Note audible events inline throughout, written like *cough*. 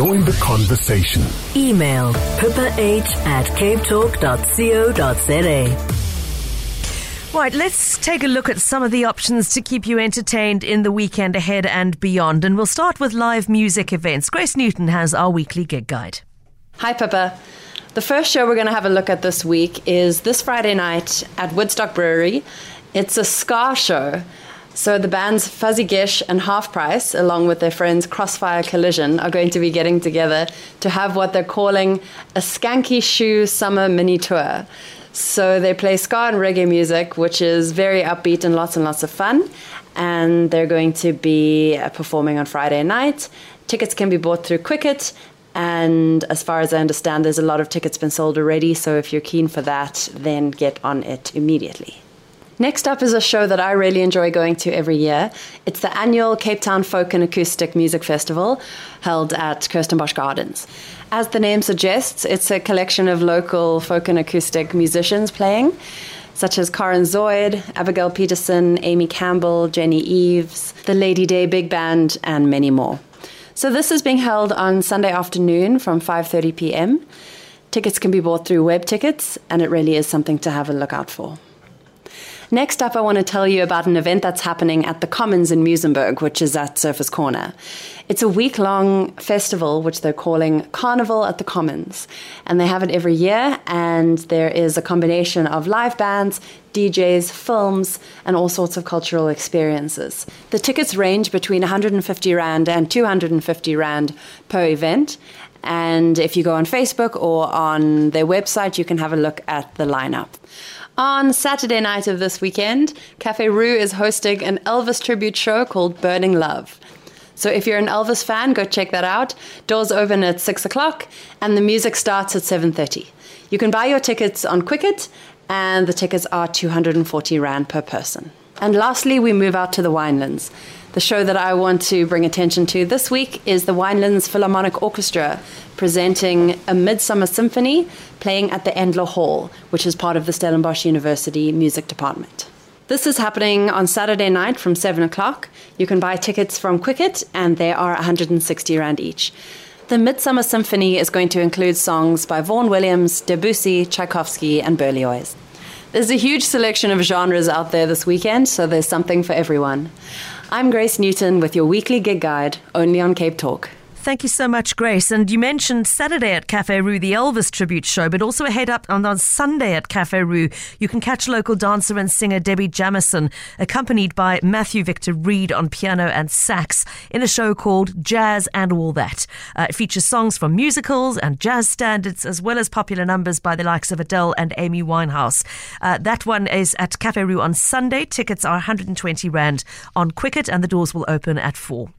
Join the conversation. Email pippa at capetalk.co.za. Right, let's take a look at some of the options to keep you entertained in the weekend ahead and beyond. And we'll start with live music events. Grace Newton has our weekly gig guide. Hi, Pippa. The first show we're going to have a look at this week is this Friday night at Woodstock Brewery. It's a ska show. So the bands Fuzigish and Half Price, along with their friends Crossfire Collision, are going to be getting together to have what they're calling a Skanky Shoe Summer Mini Tour. So they play ska and reggae music, which is very upbeat and lots and lots of fun. And they're going to be uh, performing on Friday night. Tickets can be bought through Quicket. And as far as I understand, there's a lot of tickets been sold already. So if you're keen for that, then get on it immediately. Next up is a show that I really enjoy going to every year. It's the annual Cape Town Folk and Acoustic Music Festival held at Kirstenbosch Gardens. As the name suggests, it's a collection of local folk and acoustic musicians playing, such as Karen Zoid, Abigail Peterson, Amy Campbell, Jenny Eves, the Lady Day Big Band, and many more. So this is being held on Sunday afternoon from 5:30 p.m. Tickets can be bought through web tickets, and it really is something to have a look out for. Next up, I want to tell you about an event that's happening at the Commons in Muizenberg, which is at Surfer's Corner. It's a week long festival, which they're calling Carnival at the Commons. And they have it every year, and there is a combination of live bands, DJs, films, and all sorts of cultural experiences. The tickets range between 150 Rand and 250 Rand per event. And if you go on Facebook or on their website, you can have a look at the lineup. On Saturday night of this weekend, Cafe Roux is hosting an Elvis tribute show called Burning Love. So if you're an Elvis fan, go check that out. Doors open at six o'clock, and the music starts at seven thirty. You can buy your tickets on Quicket, and the tickets are two hundred and forty rand per person. And lastly, we move out to the Winelands. The show that I want to bring attention to this week is the Winelands Philharmonic Orchestra presenting a Midsummer Symphony playing at the Endler Hall, which is part of the Stellenbosch University Music Department. This is happening on Saturday night from 7 o'clock. You can buy tickets from Quicket, and they are 160 Rand each. The Midsummer Symphony is going to include songs by Vaughan Williams, Debussy, Tchaikovsky, and Berlioz. There's a huge selection of genres out there this weekend, so there's something for everyone. I'm Grace Newton with your weekly gig guide, only on Cape Talk. Thank you so much, Grace. And you mentioned Saturday at Cafe Roux, the Elvis tribute show, but also a head up on, on Sunday at Cafe Roux. You can catch local dancer and singer Debbie Jamison, accompanied by Matthew Victor Reed on piano and sax, in a show called Jazz and All That. Uh, it features songs from musicals and jazz standards, as well as popular numbers by the likes of Adele and Amy Winehouse. Uh, that one is at Cafe Roo on Sunday. Tickets are 120 Rand on Quicket, and the doors will open at 4.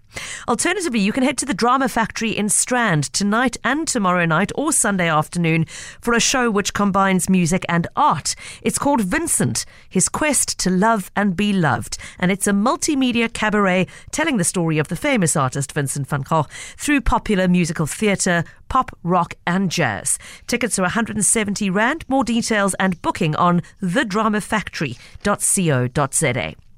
Alternatively, you can head to the Drama Factory in Strand tonight and tomorrow night or Sunday afternoon for a show which combines music and art. It's called Vincent, His Quest to Love and Be Loved, and it's a multimedia cabaret telling the story of the famous artist Vincent van Gogh through popular musical theatre, pop, rock, and jazz. Tickets are 170 Rand. More details and booking on thedramafactory.co.za.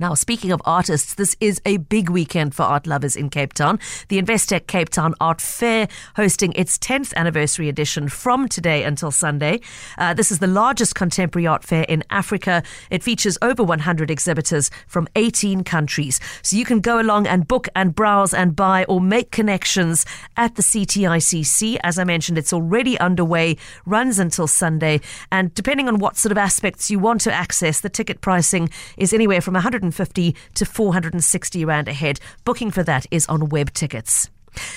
Now, speaking of artists, this is a big weekend for art lovers in Cape Town. The Investec Cape Town Art Fair hosting its 10th anniversary edition from today until Sunday. Uh, this is the largest contemporary art fair in Africa. It features over 100 exhibitors from 18 countries. So you can go along and book and browse and buy or make connections at the CTICC. As I mentioned, it's already underway, runs until Sunday. And depending on what sort of aspects you want to access, the ticket pricing is anywhere from 100 150 to 460 Rand a head. Booking for that is on web tickets.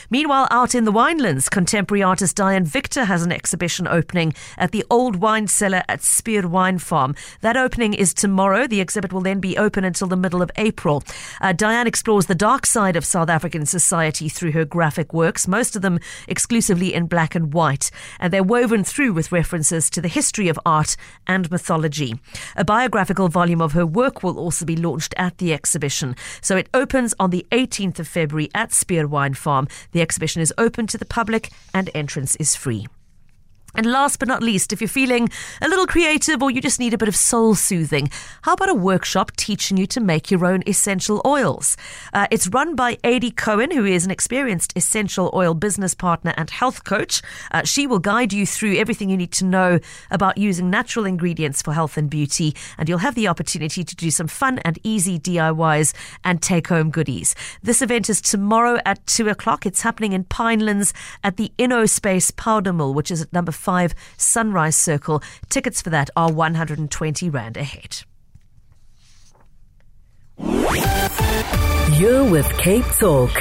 Meanwhile, out in the winelands, contemporary artist Diane Victor has an exhibition opening at the Old Wine Cellar at Spier Wine Farm. That opening is tomorrow. The exhibit will then be open until the middle of April. Uh, Diane explores the dark side of South African society through her graphic works, most of them exclusively in black and white, and they're woven through with references to the history of art and mythology. A biographical volume of her work will also be launched at the exhibition. So it opens on the 18th of February at Spier Wine Farm. The exhibition is open to the public and entrance is free. And last but not least, if you're feeling a little creative or you just need a bit of soul soothing, how about a workshop teaching you to make your own essential oils? Uh, it's run by Adi Cohen, who is an experienced essential oil business partner and health coach. Uh, she will guide you through everything you need to know about using natural ingredients for health and beauty, and you'll have the opportunity to do some fun and easy DIYs and take home goodies. This event is tomorrow at 2 o'clock. It's happening in Pinelands at the InnoSpace Powder Mill, which is at number 5 Sunrise Circle. Tickets for that are 120 Rand a head. You're with Cape Talk.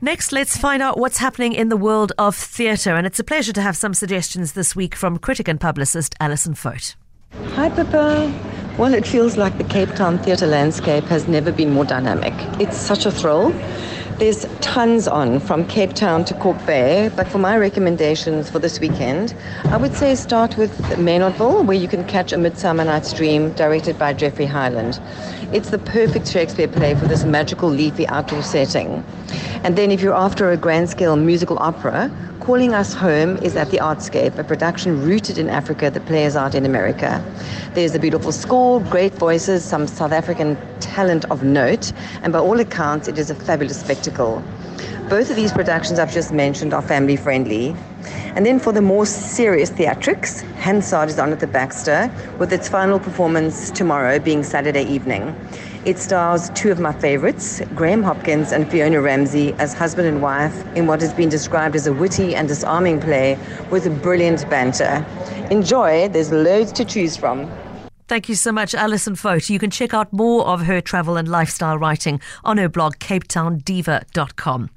Next, let's find out what's happening in the world of theatre. And it's a pleasure to have some suggestions this week from critic and publicist Alison Foat. Hi, Pippa. Well, it feels like the Cape Town theatre landscape has never been more dynamic. It's such a thrill. There's tons on from Cape Town to Kalk Bay, but for my recommendations for this weekend, I would say start with Maynardville, where you can catch A Midsummer Night's Dream, directed by Geoffrey Hyland. It's the perfect Shakespeare play for this magical, leafy outdoor setting. And then if you're after a grand scale musical opera, Calling Us Home is at the Artscape, a production rooted in Africa that plays out in America. There's a beautiful score, great voices, some South African talent of note, and by all accounts, it is a fabulous spectacle. Both of these productions I've just mentioned are family friendly. And then for the more serious theatrics, Hansard is on at the Baxter with its final performance tomorrow being Saturday evening. It stars two of my favorites, Graham Hopkins and Fiona Ramsay, as husband and wife in what has been described as a witty and disarming play with brilliant banter. Enjoy, there's loads to choose from. Thank you so much, Alison Foat. You can check out more of her travel and lifestyle writing on her blog, capetowndiva.com.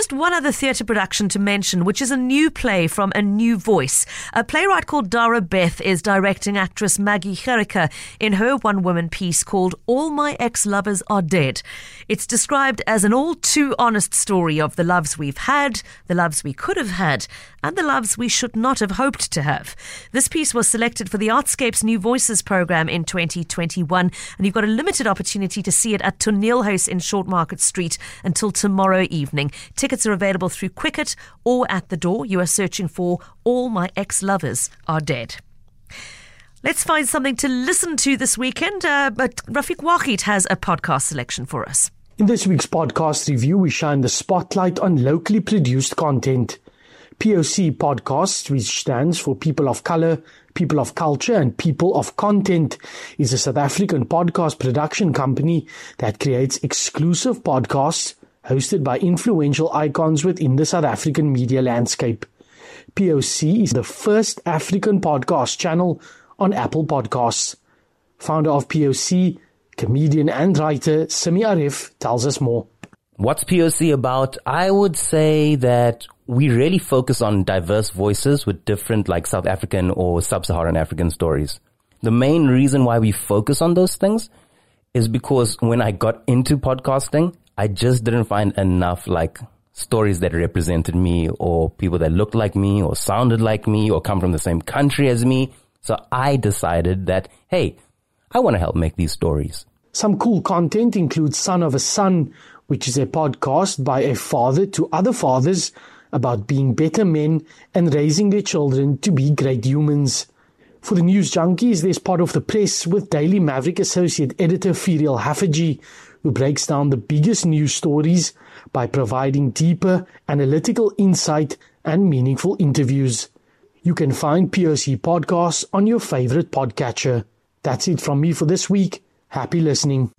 Just one other theatre production to mention, which is a new play from a new voice. A playwright called Dara Beth is directing actress Maggie Gericke in her one woman piece called All My Ex Lovers Are Dead. It's described as an all too honest story of the loves we've had, the loves we could have had, and the loves we should not have hoped to have. This piece was selected for the Artscape's New Voices program in 2021, and you've got a limited opportunity to see it at Toneelhuis in Short Market Street until tomorrow evening. Tickets are available through Quicket or at the door. You are searching for All My Ex Lovers Are Dead. Let's find something to listen to this weekend, uh, but Rafiq Wahid has a podcast selection for us. In this week's podcast review, we shine the spotlight on locally produced content. POC Podcasts, which stands for People of Color, People of Culture, and People of Content, is a South African podcast production company that creates exclusive podcasts hosted by influential icons within the South African media landscape. POC is the first African podcast channel on Apple Podcasts. Founder of POC, comedian and writer Simi Arif tells us more. What's POC about? I would say that we really focus on diverse voices with different like South African or sub-Saharan African stories. The main reason why we focus on those things is because when I got into podcasting, I just didn't find enough like stories that represented me or people that looked like me or sounded like me or come from the same country as me. So I decided that, hey, I want to help make these stories. Some cool content includes Son of a Son, which is a podcast by a father to other fathers about being better men and raising their children to be great humans. For the news junkies, there's part of the press with Daily Maverick associate editor Ferial Haffajee, who breaks down the biggest news stories by providing deeper analytical insight and meaningful interviews. You can find POC podcasts on your favorite podcatcher. That's it from me for this week. Happy listening.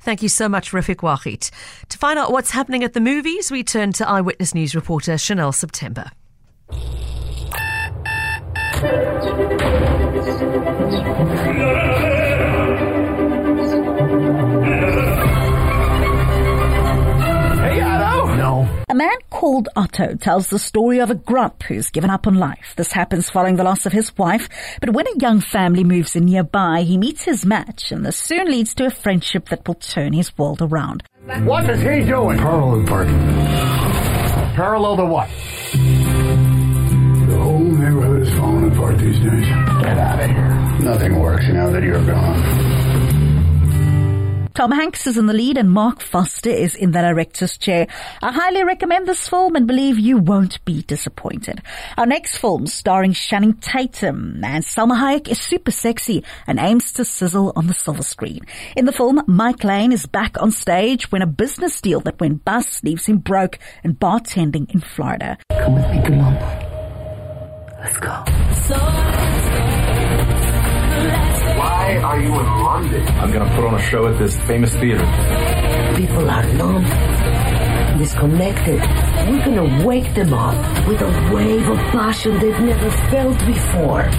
Thank you so much, Rafiq Wahid. To find out what's happening at the movies, we turn to Eyewitness News reporter Chanel September. *laughs* A man called Otto tells the story of a grump who's given up on life. This happens following the loss of his wife, but when a young family moves in nearby, he meets his match, and this soon leads to a friendship that will turn his world around. What is he doing? Parallel parking. Parallel to what? The whole neighborhood is falling apart these days. Get out of here. Nothing works now that you're gone. Tom Hanks is in the lead and Marc Forster is in the director's chair. I highly recommend this film and believe you won't be disappointed. Our next film, starring Channing Tatum and Salma Hayek, is super sexy and aims to sizzle on the silver screen. In the film, Mike Lane is back on stage when a business deal that went bust leaves him broke and bartending in Florida. Come with me to London. Let's go. Why I'm gonna put on a show at this famous theater. People are numb, disconnected. We're gonna wake them up with a wave of passion they've never felt before.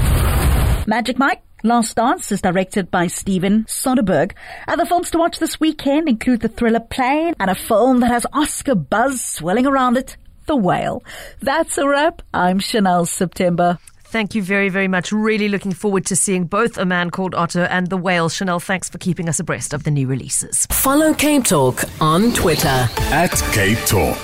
Magic Mike Last Dance is directed by Steven Soderbergh. Other films to watch this weekend include the thriller Plane and a film that has Oscar buzz swirling around it, The Whale. That's a wrap. I'm Chanel September. Thank you very, very much. Really looking forward to seeing both A Man Called Otto and The Whale. Chanel, thanks for keeping us abreast of the new releases. Follow Cape Talk on Twitter at Cape Talk.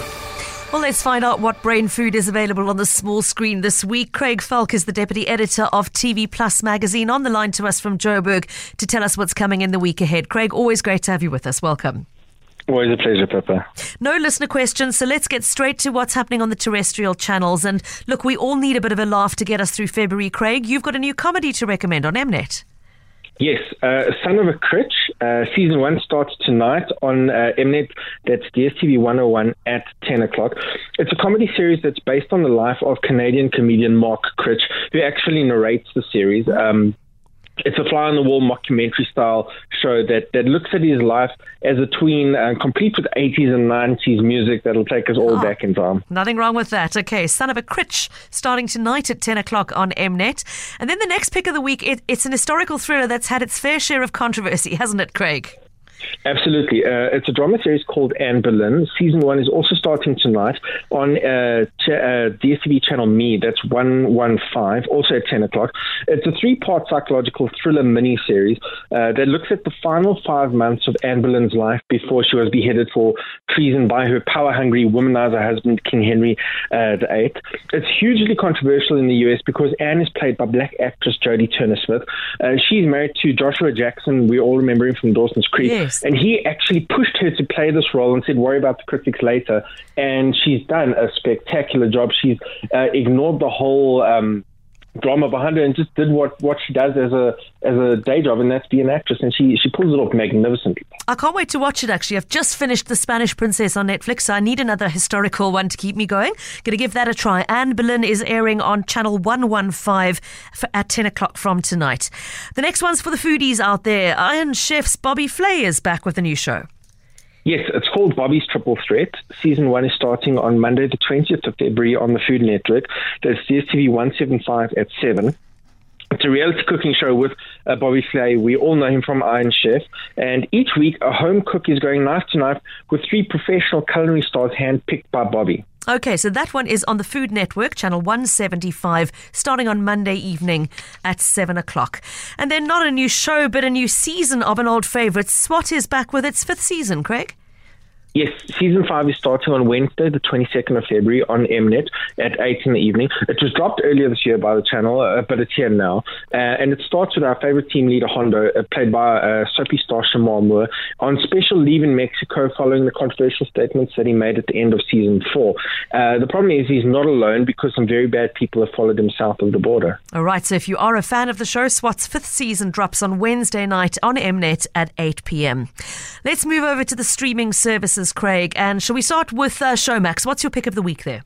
Well, let's find out what brain food is available on the small screen this week. Craig Falk is the deputy editor of TV Plus magazine on the line to us from Joburg to tell us what's coming in the week ahead. Craig, always great to have you with us. Welcome. Always a pleasure, Pippa. No listener questions, so let's get straight to what's happening on the terrestrial channels. And look, we all need a bit of a laugh to get us through February. Craig, you've got a new comedy to recommend on Mnet. Yes, uh, Son of a Critch. Uh, season one starts tonight on uh, Mnet. That's DSTV 101 at 10 o'clock. It's a comedy series that's based on the life of Canadian comedian Mark Critch, who actually narrates the series. Um, it's a fly on the wall mockumentary style show that, that looks at his life as a tween, uh, complete with 80s and 90s music that'll take us all oh, back in time. Nothing wrong with that. Okay, Son of a Critch starting tonight at 10 o'clock on Mnet. And then the next pick of the week, it, it's an historical thriller that's had its fair share of controversy, *laughs* hasn't it, Craig? Absolutely. Uh, it's a drama series called Anne Boleyn. Season one is also starting tonight on uh, ch- uh, DSTV channel Me. That's 115, also at 10 o'clock. It's a three part psychological thriller mini series uh, that looks at the final five months of Anne Boleyn's life before she was beheaded for treason by her power hungry womanizer husband, King Henry uh, VIII. It's hugely controversial in the US because Anne is played by black actress Jodie Turner Smith. Uh, she's married to Joshua Jackson. We all remember him from Dawson's Creek. And he actually pushed her to play this role and said, worry about the critics later. And she's done a spectacular job. She's uh, ignored the whole. Um, drama behind her and just did what, what she does as a as a day job and that's be an actress and she she pulls it off magnificently. I can't wait to watch it actually. I've just finished The Spanish Princess on Netflix, so I need another historical one to keep me going. Gonna give that a try. Anne Boleyn is airing on channel 115 for, at 10 o'clock from tonight. The next one's for the foodies out there. Iron Chef's Bobby Flay is back with a new show. Yes, it's called Bobby's Triple Threat. Season one is starting on Monday, the 20th of February on the Food Network. That's DSTV 175 at 7. It's a reality cooking show with uh, Bobby Flay. We all know him from Iron Chef. And each week, a home cook is going knife to knife with three professional culinary stars handpicked by Bobby. Okay, so that one is on the Food Network, channel 175, starting on Monday evening at 7 o'clock. And then not a new show, but a new season of an old favourite. SWAT is back with its fifth season, Craig. Yes, season five is starting on Wednesday, the 22nd of February on Mnet at 8 in the evening. It was dropped earlier this year by the channel, uh, but it's here now. Uh, and it starts with our favorite team leader, Hondo, uh, played by uh, soapy on special leave in Mexico following the controversial statements that he made at the end of season four. Uh, the problem is he's not alone because some very bad people have followed him south of the border. All right, so if you are a fan of the show, SWAT's fifth season drops on Wednesday night on Mnet at 8 p.m. Let's move over to the streaming services Craig. And shall we start with uh, Showmax? What's your pick of the week there?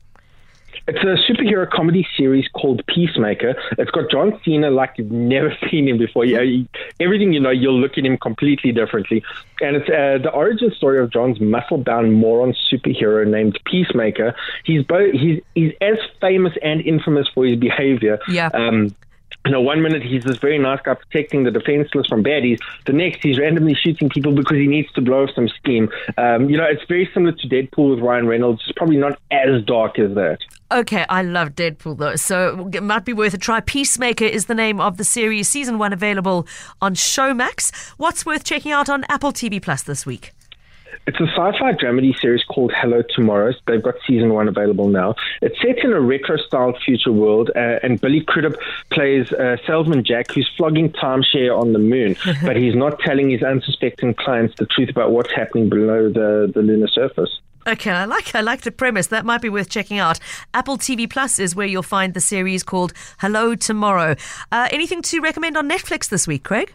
It's a superhero comedy series called Peacemaker. It's got John Cena like you've never *laughs* seen him before. Yeah, everything you know, you'll look at him completely differently. And it's uh, the origin story of John's muscle-bound moron superhero named Peacemaker. He's both he's he's as famous and infamous for his behavior. Yeah. Um, you know, one minute he's this very nice guy protecting the defenseless from baddies. The next, he's randomly shooting people because he needs to blow off some steam. Um, you know, it's very similar to Deadpool with Ryan Reynolds. It's probably not as dark as that. Okay, I love Deadpool though, so it might be worth a try. Peacemaker is the name of the series, season one available on Showmax. What's worth checking out on Apple TV Plus this week? It's a sci-fi dramedy series called Hello Tomorrow. They've got season one available now. It's set in a retro-style future world, uh, and Billy Crudup plays uh, salesman Jack, who's flogging timeshare on the moon, *laughs* but he's not telling his unsuspecting clients the truth about what's happening below the, the lunar surface. Okay, I like I like the premise. That might be worth checking out. Apple TV Plus is where you'll find the series called Hello Tomorrow. Uh, anything to recommend on Netflix this week, Craig?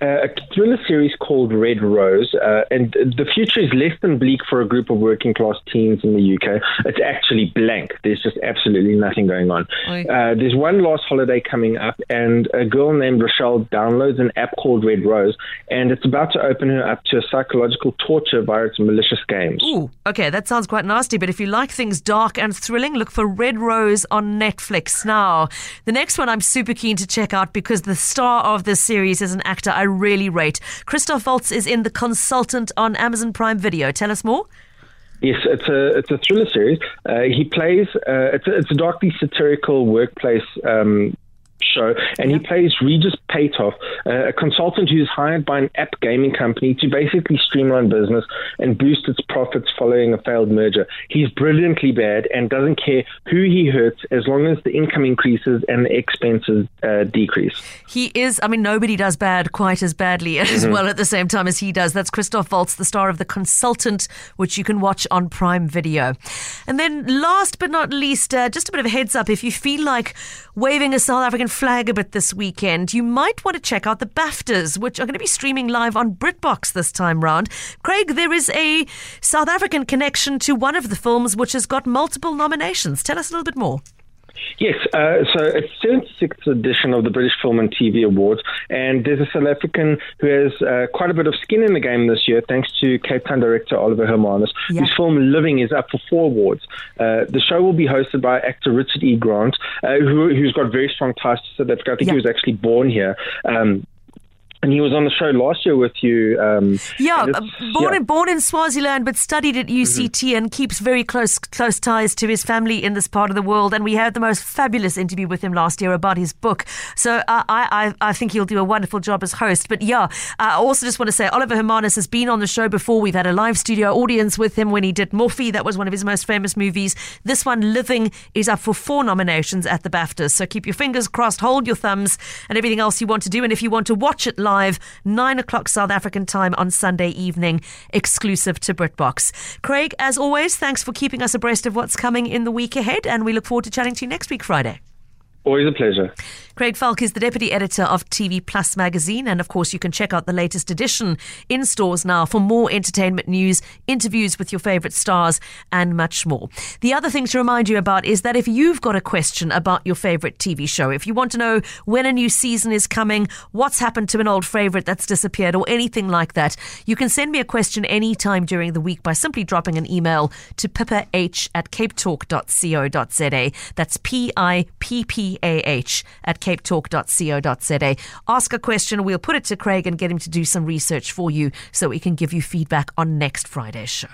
Uh, a thriller series called Red Rose, uh, and the future is less than bleak for a group of working class teens in the UK. It's actually blank. There's just absolutely nothing going on. Uh, there's one last holiday coming up, and a girl named Rochelle downloads an app called Red Rose, and it's about to open her up to a psychological torture via its malicious games. Ooh, okay, that sounds quite nasty, but if you like things dark and thrilling, look for Red Rose on Netflix now. The next one I'm super keen to check out because the star of this series is an actor I really rate. Christoph Waltz is in The Consultant on Amazon Prime Video. Tell us more. Yes, it's a it's a thriller series. Uh, he plays uh, it's a, it's a darkly satirical workplace um, show, and he plays Regus Patoff, uh, a consultant who's hired by an app gaming company to basically streamline business and boost its profits following a failed merger. He's brilliantly bad and doesn't care who he hurts as long as the income increases and the expenses uh, decrease. He is, I mean, nobody does bad quite as badly *laughs* as Mhm. well at the same time as he does. That's Christoph Waltz, the star of The Consultant, which you can watch on Prime Video. And then last but not least, uh, just a bit of a heads up if you feel like waving a South African flag a bit this weekend, you might want to check out the BAFTAs, which are going to be streaming live on BritBox this time round. Craig, there is a South African connection to one of the films which has got multiple nominations. Tell us a little bit more. Yes, uh, so it's 76th edition of the British Film and TV Awards, and there's a South African who has uh, quite a bit of skin in the game this year, thanks to Cape Town director Oliver Hermanus, whose film Living is up for four awards. Uh, the show will be hosted by actor Richard E. Grant, uh, who, who's got very strong ties to South Africa. I think he was actually born here. Um, and he was on the show last year with you. Um, Yeah, uh, born yeah. in born in Swaziland, but studied at UCT and keeps very close close ties to his family in this part of the world. And we had the most fabulous interview with him last year about his book. So uh, I I I think he'll do a wonderful job as host. But yeah, I also just want to say Oliver Hermanus has been on the show before. We've had a live studio audience with him when he did Moffie. That was one of his most famous movies. This one, Living, is up for four nominations at the BAFTAs. So keep your fingers crossed, hold your thumbs, and everything else you want to do. And if you want to watch it live, nine o'clock South African time on Sunday evening, exclusive to BritBox. Craig, as always, thanks for keeping us abreast of what's coming in the week ahead, and we look forward to chatting to you next week, Friday. Always a pleasure. Craig Falk is the deputy editor of TV Plus magazine, and of course, you can check out the latest edition in stores now for more entertainment news, interviews with your favorite stars, and much more. The other thing to remind you about is that if you've got a question about your favorite TV show, if you want to know when a new season is coming, what's happened to an old favorite that's disappeared, or anything like that, you can send me a question anytime during the week by simply dropping an email to pippah at capetalk.co.za. That's P I P P A H at capetalk.co.za. Ask a question, we'll put it to Craig and get him to do some research for you so we can give you feedback on next Friday's show.